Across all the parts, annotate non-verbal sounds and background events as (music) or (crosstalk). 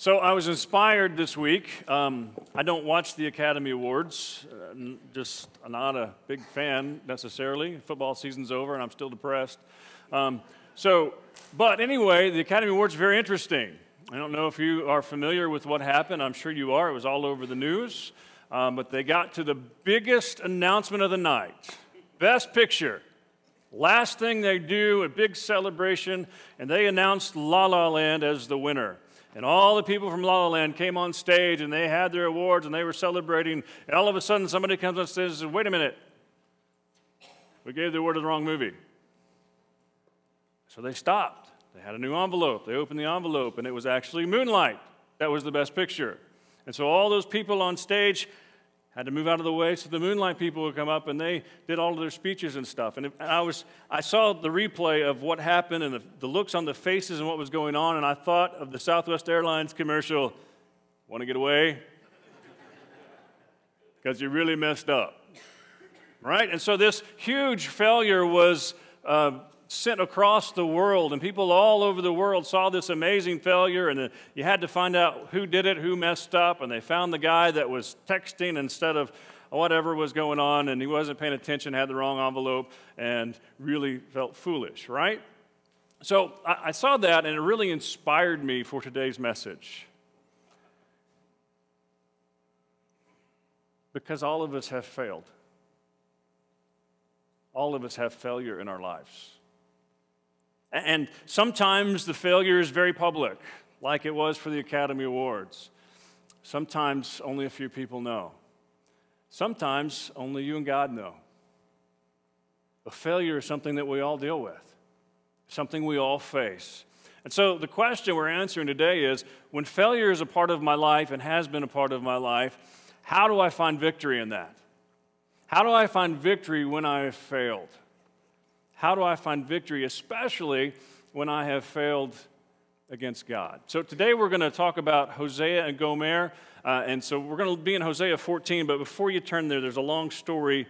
So I was inspired this week. Um, I don't watch the Academy Awards. Uh, just not a big fan necessarily. Football season's over, and I'm still depressed. Um, so, but anyway, the Academy Awards are very interesting. I don't know if you are familiar with what happened. I'm sure you are. It was all over the news. Um, but they got to the biggest announcement of the night Best Picture. Last thing they do, a big celebration, and they announced La La Land as the winner. And all the people from La La Land came on stage and they had their awards and they were celebrating. And all of a sudden, somebody comes on stage and says, Wait a minute. We gave the award to the wrong movie. So they stopped. They had a new envelope. They opened the envelope and it was actually Moonlight. That was the best picture. And so all those people on stage had to move out of the way so the Moonlight people would come up and they did all of their speeches and stuff. And I, was, I saw the replay of what happened and the, the looks on the faces and what was going on, and I thought of the Southwest Airlines commercial Want to get away? (laughs) Because you really messed up. Right? And so this huge failure was. Uh, sent across the world, and people all over the world saw this amazing failure, and uh, you had to find out who did it, who messed up, and they found the guy that was texting instead of whatever was going on, and he wasn't paying attention, had the wrong envelope, and really felt foolish, right? So I, I saw that, and it really inspired me for today's message. Because all of us have failed. All of us have failure in our lives. And sometimes the failure is very public, like it was for the Academy Awards. Sometimes only a few people know. Sometimes only you and God know. A failure is something that we all deal with, something we all face. And so the question we're answering today is when failure is a part of my life and has been a part of my life, how do I find victory in that? How do I find victory when I have failed? How do I find victory, especially when I have failed against God? So today we're going to talk about Hosea and Gomer. Uh, and so we're going to be in Hosea 14, but before you turn there, there's a long story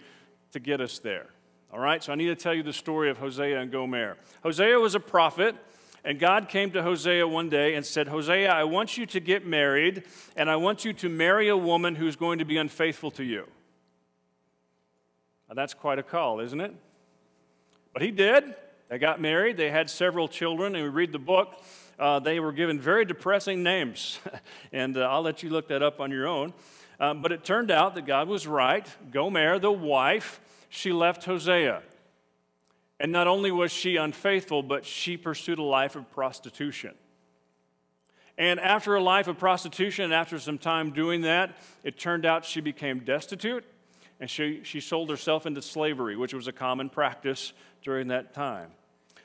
to get us there. All right, so I need to tell you the story of Hosea and Gomer. Hosea was a prophet, and God came to Hosea one day and said, Hosea, I want you to get married, and I want you to marry a woman who's going to be unfaithful to you. Now, that's quite a call, isn't it? But he did. They got married, they had several children, and we read the book. Uh, they were given very depressing names, (laughs) and uh, I'll let you look that up on your own. Um, but it turned out that God was right. Gomer, the wife, she left Hosea. And not only was she unfaithful, but she pursued a life of prostitution. And after a life of prostitution, and after some time doing that, it turned out she became destitute and she, she sold herself into slavery, which was a common practice during that time.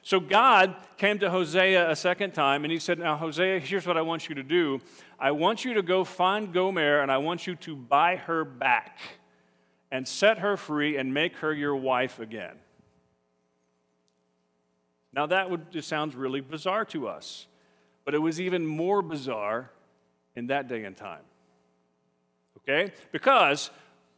So God came to Hosea a second time and he said, Now, Hosea, here's what I want you to do. I want you to go find Gomer and I want you to buy her back and set her free and make her your wife again. Now, that would, just sounds really bizarre to us, but it was even more bizarre in that day and time. Okay? Because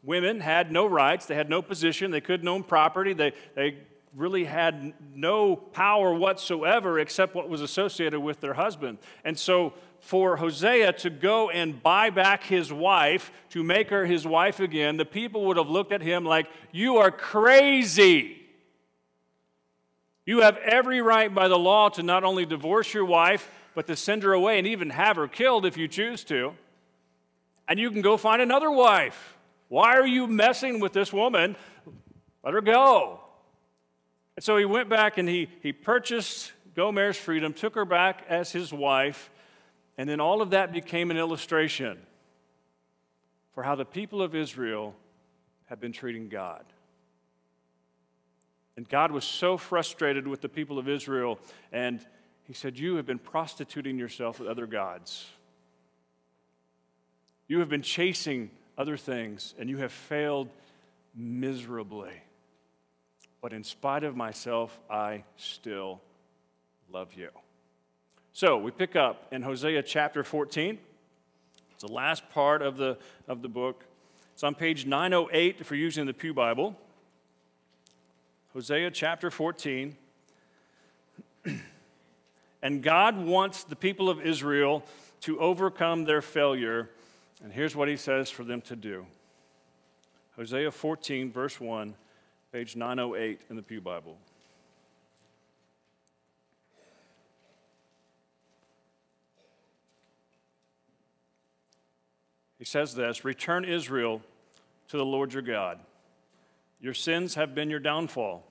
women had no rights, they had no position, they couldn't own property, they, they really had no power whatsoever except what was associated with their husband. And so, for Hosea to go and buy back his wife, to make her his wife again, the people would have looked at him like, You are crazy. You have every right by the law to not only divorce your wife, but to send her away and even have her killed if you choose to. And you can go find another wife. Why are you messing with this woman? Let her go. And so he went back and he, he purchased Gomer's freedom, took her back as his wife, and then all of that became an illustration for how the people of Israel have been treating God. And God was so frustrated with the people of Israel, and he said, You have been prostituting yourself with other gods. You have been chasing other things, and you have failed miserably. But in spite of myself, I still love you. So we pick up in Hosea chapter 14. It's the last part of the, of the book. It's on page 908 if you're using the Pew Bible. Hosea chapter 14. (clears throat) And God wants the people of Israel to overcome their failure. And here's what he says for them to do Hosea 14, verse 1, page 908 in the Pew Bible. He says this Return Israel to the Lord your God. Your sins have been your downfall.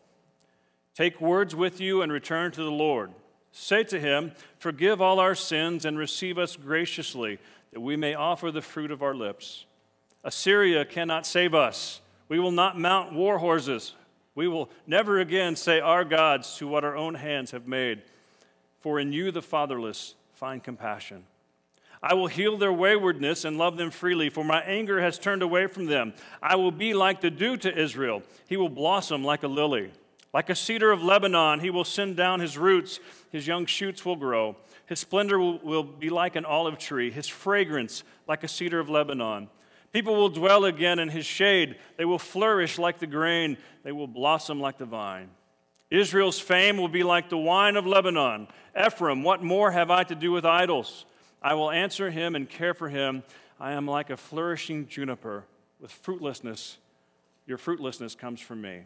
Take words with you and return to the Lord. Say to him, Forgive all our sins and receive us graciously, that we may offer the fruit of our lips. Assyria cannot save us. We will not mount war horses. We will never again say our gods to what our own hands have made. For in you the fatherless find compassion. I will heal their waywardness and love them freely, for my anger has turned away from them. I will be like the dew to Israel. He will blossom like a lily. Like a cedar of Lebanon, he will send down his roots. His young shoots will grow. His splendor will, will be like an olive tree, his fragrance like a cedar of Lebanon. People will dwell again in his shade. They will flourish like the grain. They will blossom like the vine. Israel's fame will be like the wine of Lebanon. Ephraim, what more have I to do with idols? I will answer him and care for him. I am like a flourishing juniper with fruitlessness. Your fruitlessness comes from me.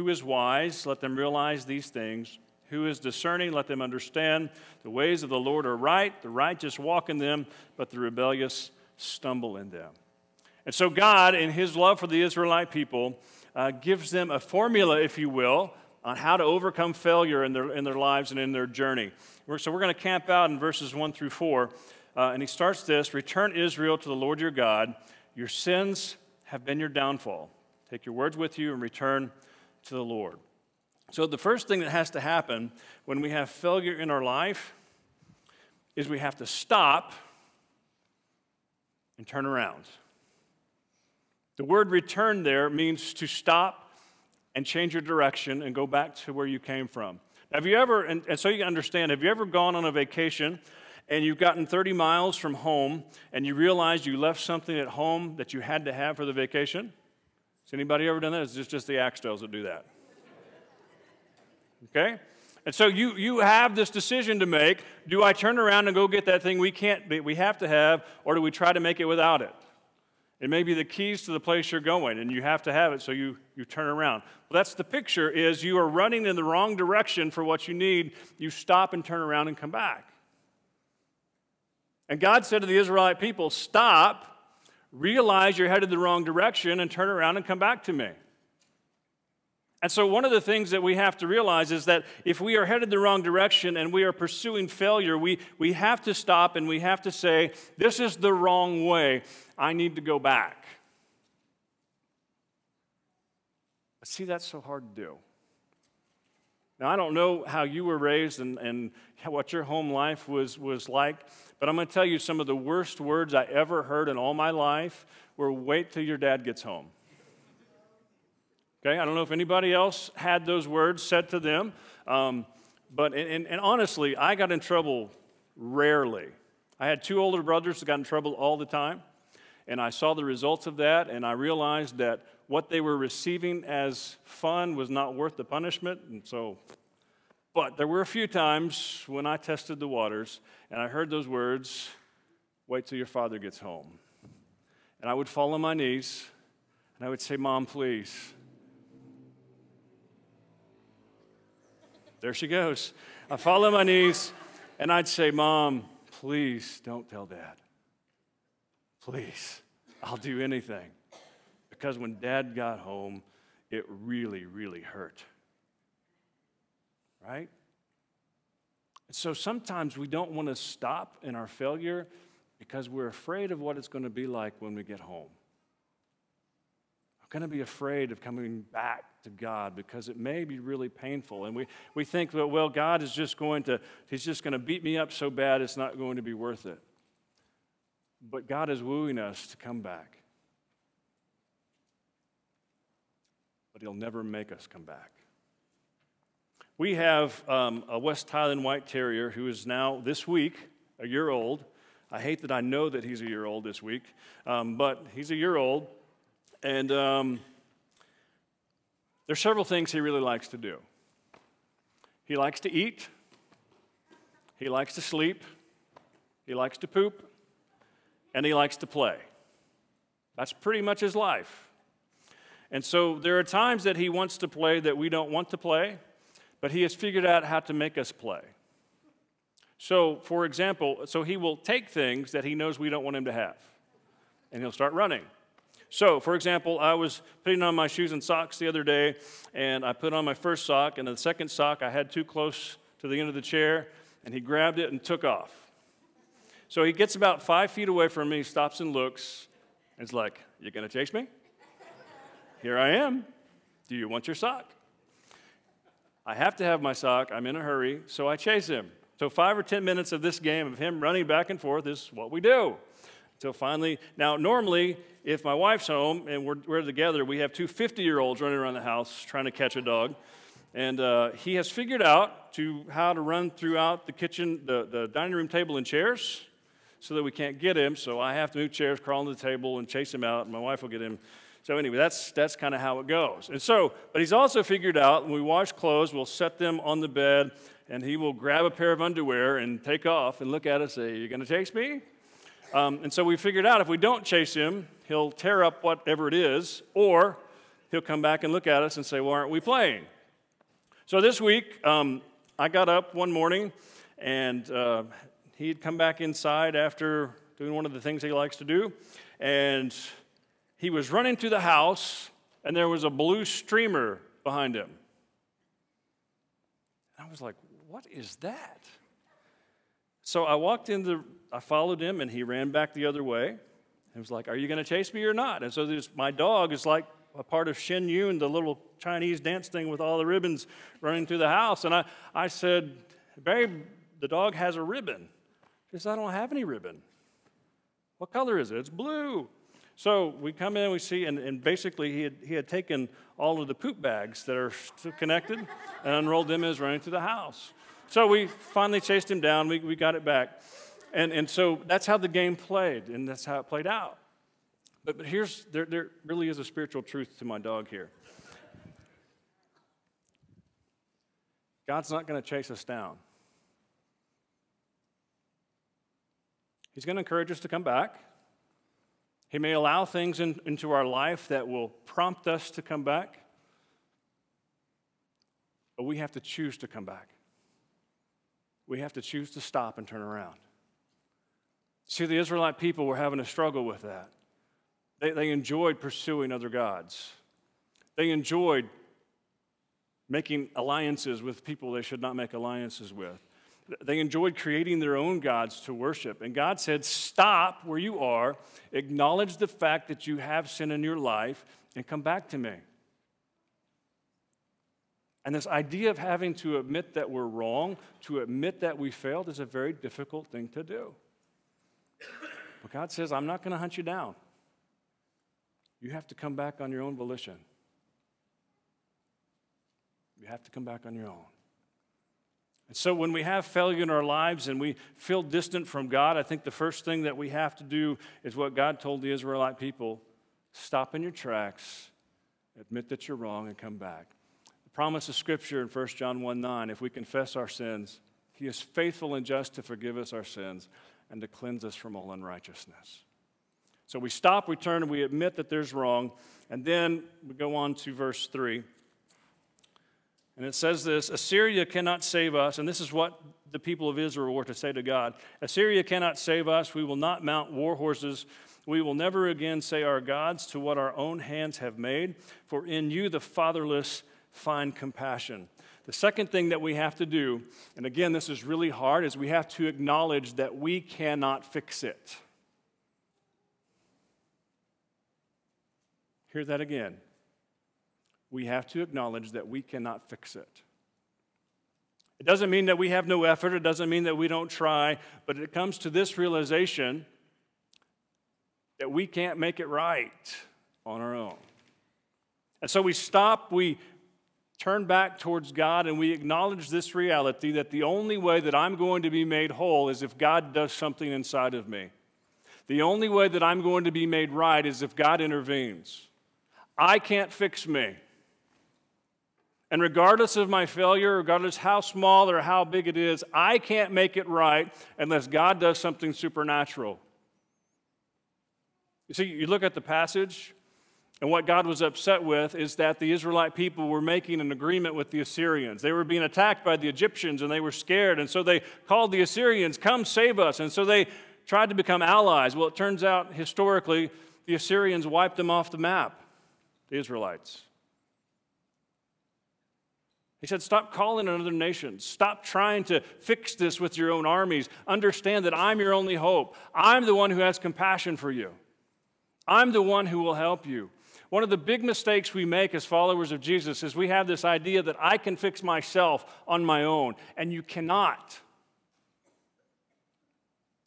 Who is wise? Let them realize these things. Who is discerning? Let them understand. The ways of the Lord are right. The righteous walk in them, but the rebellious stumble in them. And so, God, in His love for the Israelite people, uh, gives them a formula, if you will, on how to overcome failure in their, in their lives and in their journey. So we're going to camp out in verses 1 through 4. Uh, and he starts this Return Israel to the Lord your God. Your sins have been your downfall. Take your words with you and return to the Lord. So, the first thing that has to happen when we have failure in our life is we have to stop and turn around. The word return there means to stop and change your direction and go back to where you came from. Have you ever, and, and so you understand, have you ever gone on a vacation and you've gotten 30 miles from home and you realize you left something at home that you had to have for the vacation? Has anybody ever done that? It's just, just the Axtells that do that. Okay? And so you, you have this decision to make. Do I turn around and go get that thing we can't, we have to have, or do we try to make it without it? It may be the keys to the place you're going, and you have to have it, so you, you turn around. Well, that's the picture is you are running in the wrong direction for what you need. You stop and turn around and come back. And God said to the Israelite people, Stop, realize you're headed the wrong direction, and turn around and come back to me. And so, one of the things that we have to realize is that if we are headed the wrong direction and we are pursuing failure, we, we have to stop and we have to say, This is the wrong way. I need to go back. But see, that's so hard to do. Now, I don't know how you were raised and, and what your home life was, was like, but I'm going to tell you some of the worst words I ever heard in all my life were wait till your dad gets home. Okay, I don't know if anybody else had those words said to them, um, but and, and honestly, I got in trouble rarely. I had two older brothers that got in trouble all the time. And I saw the results of that, and I realized that what they were receiving as fun was not worth the punishment. And so, but there were a few times when I tested the waters and I heard those words wait till your father gets home. And I would fall on my knees and I would say, Mom, please. There she goes. I fall on my knees and I'd say, Mom, please don't tell dad. Please, I'll do anything. Because when dad got home, it really, really hurt. Right? So sometimes we don't want to stop in our failure because we're afraid of what it's going to be like when we get home. We're going to be afraid of coming back to God because it may be really painful. And we, we think that, well, God is just going to, He's just going to beat me up so bad it's not going to be worth it. But God is wooing us to come back. But He'll never make us come back. We have um, a West Highland White Terrier who is now, this week, a year old. I hate that I know that he's a year old this week, um, but he's a year old. And um, there's several things he really likes to do. He likes to eat, he likes to sleep, he likes to poop, and he likes to play. That's pretty much his life. And so there are times that he wants to play that we don't want to play, but he has figured out how to make us play. So, for example, so he will take things that he knows we don't want him to have, and he'll start running. So, for example, I was putting on my shoes and socks the other day, and I put on my first sock, and the second sock I had too close to the end of the chair, and he grabbed it and took off. So he gets about five feet away from me, stops and looks, and is like, "You're gonna chase me? Here I am. Do you want your sock? I have to have my sock. I'm in a hurry, so I chase him. So, five or 10 minutes of this game of him running back and forth is what we do. Until finally, now, normally, if my wife's home and we're, we're together, we have two 50 year olds running around the house trying to catch a dog. And uh, he has figured out to how to run throughout the kitchen, the, the dining room table and chairs so that we can't get him. So I have to move chairs, crawl under the table, and chase him out. And my wife will get him. So anyway, that's, that's kind of how it goes. And so, but he's also figured out when we wash clothes, we'll set them on the bed, and he will grab a pair of underwear and take off and look at us and say, Are you going to chase me? Um, and so we figured out if we don't chase him, he'll tear up whatever it is, or he'll come back and look at us and say, Well, aren't we playing? So this week, um, I got up one morning and uh, he'd come back inside after doing one of the things he likes to do, and he was running through the house, and there was a blue streamer behind him. And I was like, What is that? So I walked in the I followed him and he ran back the other way. He was like, Are you going to chase me or not? And so my dog is like a part of Shen Yun, the little Chinese dance thing with all the ribbons running through the house. And I, I said, Babe, the dog has a ribbon. She said, I don't have any ribbon. What color is it? It's blue. So we come in, we see, and, and basically he had, he had taken all of the poop bags that are connected and unrolled them as running through the house. So we finally chased him down, we, we got it back. And, and so that's how the game played, and that's how it played out. But, but here's, there, there really is a spiritual truth to my dog here. God's not going to chase us down. He's going to encourage us to come back. He may allow things in, into our life that will prompt us to come back, but we have to choose to come back. We have to choose to stop and turn around. See, the Israelite people were having a struggle with that. They, they enjoyed pursuing other gods, they enjoyed making alliances with people they should not make alliances with. They enjoyed creating their own gods to worship. And God said, Stop where you are, acknowledge the fact that you have sin in your life, and come back to me. And this idea of having to admit that we're wrong, to admit that we failed, is a very difficult thing to do. But God says, I'm not going to hunt you down. You have to come back on your own volition. You have to come back on your own. And so when we have failure in our lives and we feel distant from God, I think the first thing that we have to do is what God told the Israelite people stop in your tracks, admit that you're wrong, and come back. The promise of Scripture in 1 John 1 9, if we confess our sins, He is faithful and just to forgive us our sins and to cleanse us from all unrighteousness. So we stop, we turn, and we admit that there's wrong. And then we go on to verse 3. And it says this Assyria cannot save us. And this is what the people of Israel were to say to God Assyria cannot save us. We will not mount war horses. We will never again say our gods to what our own hands have made. For in you the fatherless find compassion. The second thing that we have to do, and again, this is really hard, is we have to acknowledge that we cannot fix it. Hear that again. We have to acknowledge that we cannot fix it. It doesn't mean that we have no effort, it doesn't mean that we don't try, but it comes to this realization that we can't make it right on our own. And so we stop, we turn back towards God and we acknowledge this reality that the only way that I'm going to be made whole is if God does something inside of me. The only way that I'm going to be made right is if God intervenes. I can't fix me. And regardless of my failure, regardless how small or how big it is, I can't make it right unless God does something supernatural. You see, you look at the passage, and what God was upset with is that the Israelite people were making an agreement with the Assyrians. They were being attacked by the Egyptians and they were scared. And so they called the Assyrians, Come save us. And so they tried to become allies. Well, it turns out historically, the Assyrians wiped them off the map, the Israelites. He said, Stop calling on other nations. Stop trying to fix this with your own armies. Understand that I'm your only hope. I'm the one who has compassion for you. I'm the one who will help you. One of the big mistakes we make as followers of Jesus is we have this idea that I can fix myself on my own, and you cannot.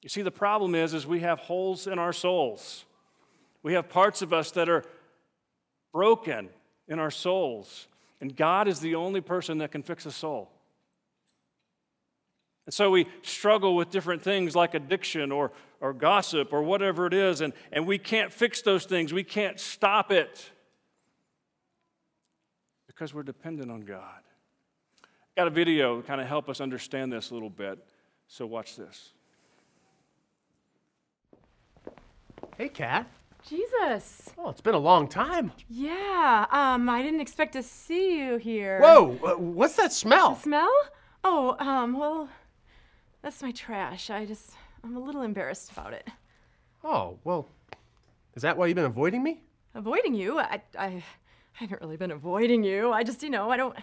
You see, the problem is, is we have holes in our souls. We have parts of us that are broken in our souls, and God is the only person that can fix a soul. And so we struggle with different things like addiction or, or gossip or whatever it is, and, and we can't fix those things. We can't stop it because we're dependent on God. Got a video to kind of help us understand this a little bit, so watch this. Hey, Kat. Jesus. Oh, it's been a long time. Yeah, um, I didn't expect to see you here. Whoa, uh, what's that smell? Smell? Oh, um, well, that's my trash. I just, I'm a little embarrassed about it. Oh, well, is that why you've been avoiding me? Avoiding you? I, I, I haven't really been avoiding you. I just, you know, I don't,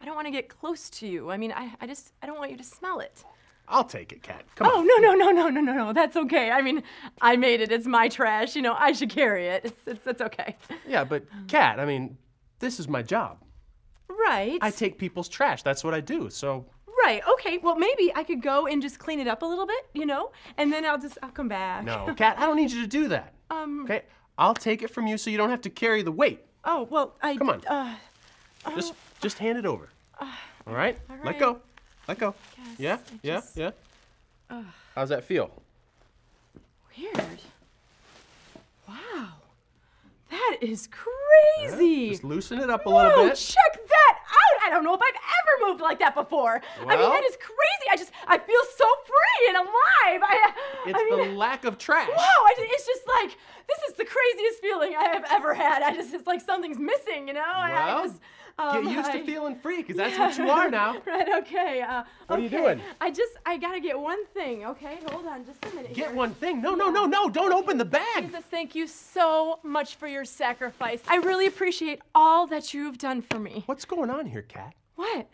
I don't want to get close to you. I mean, I, I just, I don't want you to smell it. I'll take it, Kat. Come Oh on. Oh, no no no no no no no! That's okay. I mean, I made it. It's my trash. You know, I should carry it. It's it's, it's okay. Yeah, but Kat, I mean, this is my job. Right. I take people's trash. That's what I do. So, Right. Okay. Well, maybe I could go and just clean it up a little bit, you know, and then I'll just I'll come back. no, Kat, I don't need you to do that. Um. Okay? I'll take it from you so you don't have to carry the weight. Oh well. I. Come on. Uh, Just just hand it over. All right? all Let go. Let go. Yeah? I Yeah? just- Yeah? How's that feel? weird. Wow. That is crazy. Just loosen it up a little Whoa, bit. check that out! I don't know if I've ever moved like that before. I mean, that is crazy. I just I feel so free and alive. I. It's I mean, the lack of trash. Wow, I ju- it's just like this is the craziest feeling I have ever had. I just it's like something's missing, you know. I- I, just, um, Get used I- to feeling free, because that's what you are now. (laughs) right. Okay. Uh, What are you doing? I just I gotta get one thing. Okay, hold on, just a minute. Get here. one thing. No, no, no, no. Don't open the bag. Jesus, thank you so much for your sacrifice. I really appreciate all that you've done for me. What's going on here, Kat? What?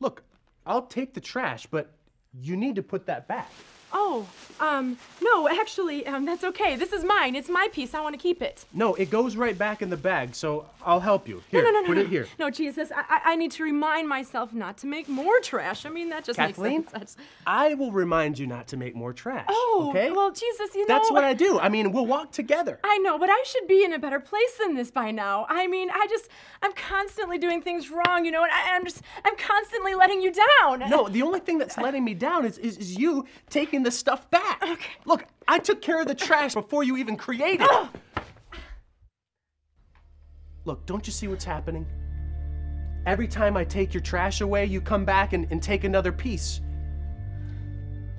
Look, I'll take the trash, but you need to put that back. Oh, um, no, actually, um, that's okay. This is mine. It's my piece. I want to keep it. No, it goes right back in the bag, so I'll help you. Here, no, no, no, put no. it here. No, Jesus, I, I, need to remind myself not to make more trash. I mean, that just Kathleen, makes sense. I will remind you not to make more trash. Oh, okay? well, Jesus, you know. That's what I do. I mean, we'll walk together. I know, but I should be in a better place than this by now. I mean, I just, I'm constantly doing things wrong, you know, and I, I'm just, I'm constantly letting you down. No, the only thing that's letting me down is, is, is you taking the stuff back. Okay. Look, I took care of the trash before you even created it. Oh. Look, don't you see what's happening? Every time I take your trash away, you come back and, and take another piece.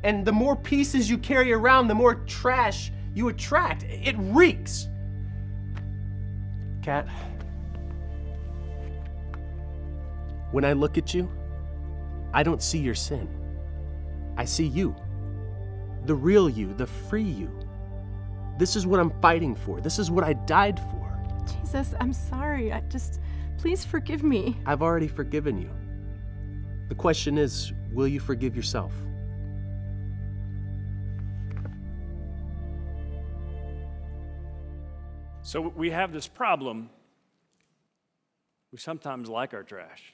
And the more pieces you carry around, the more trash you attract. It reeks. Kat, when I look at you, I don't see your sin. I see you. The real you, the free you. This is what I'm fighting for. This is what I died for. Jesus, I'm sorry. I just, please forgive me. I've already forgiven you. The question is will you forgive yourself? So we have this problem. We sometimes like our trash.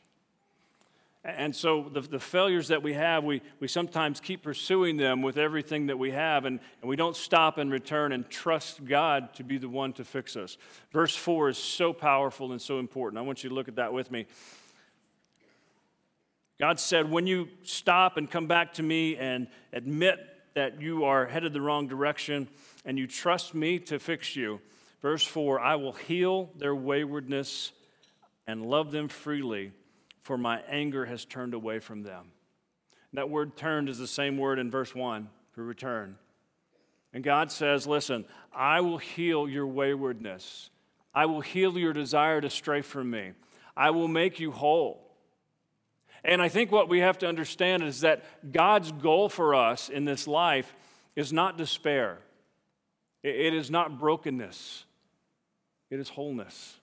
And so the, the failures that we have, we, we sometimes keep pursuing them with everything that we have, and, and we don't stop and return and trust God to be the one to fix us. Verse 4 is so powerful and so important. I want you to look at that with me. God said, When you stop and come back to me and admit that you are headed the wrong direction and you trust me to fix you, verse 4 I will heal their waywardness and love them freely for my anger has turned away from them. That word turned is the same word in verse 1 for return. And God says, Listen, I will heal your waywardness. I will heal your desire to stray from me. I will make you whole. And I think what we have to understand is that God's goal for us in this life is not despair, it is not brokenness, it is wholeness.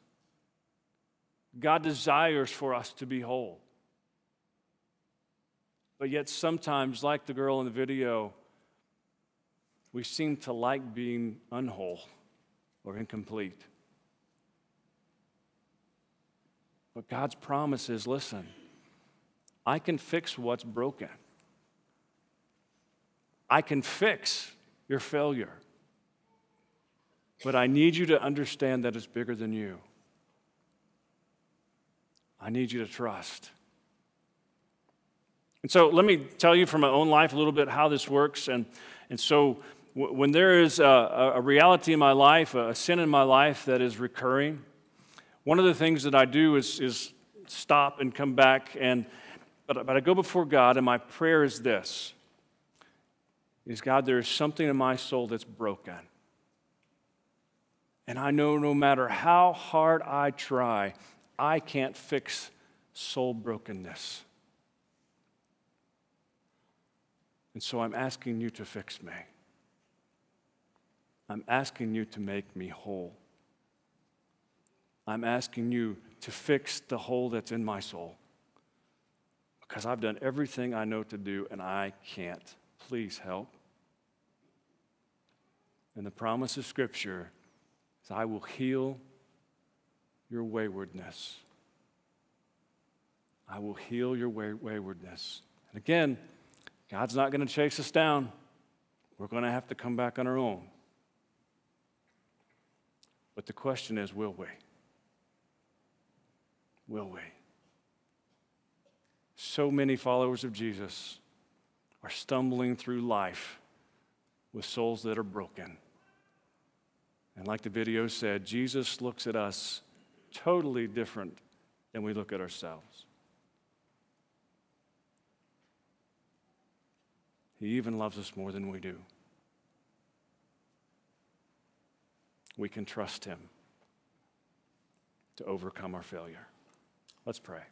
God desires for us to be whole. But yet, sometimes, like the girl in the video, we seem to like being unwhole or incomplete. But God's promise is listen, I can fix what's broken. I can fix your failure. But I need you to understand that it's bigger than you. I need you to trust. And so let me tell you from my own life a little bit how this works. And, and so w- when there is a, a reality in my life, a sin in my life that is recurring, one of the things that I do is, is stop and come back. And, but, but I go before God, and my prayer is this is God, there is something in my soul that's broken. And I know no matter how hard I try, I can't fix soul brokenness. And so I'm asking you to fix me. I'm asking you to make me whole. I'm asking you to fix the hole that's in my soul. Because I've done everything I know to do and I can't. Please help. And the promise of Scripture is I will heal your waywardness. I will heal your way- waywardness. And again, God's not going to chase us down. We're going to have to come back on our own. But the question is will we? Will we? So many followers of Jesus are stumbling through life with souls that are broken. And like the video said, Jesus looks at us totally different than we look at ourselves. He even loves us more than we do. We can trust Him to overcome our failure. Let's pray.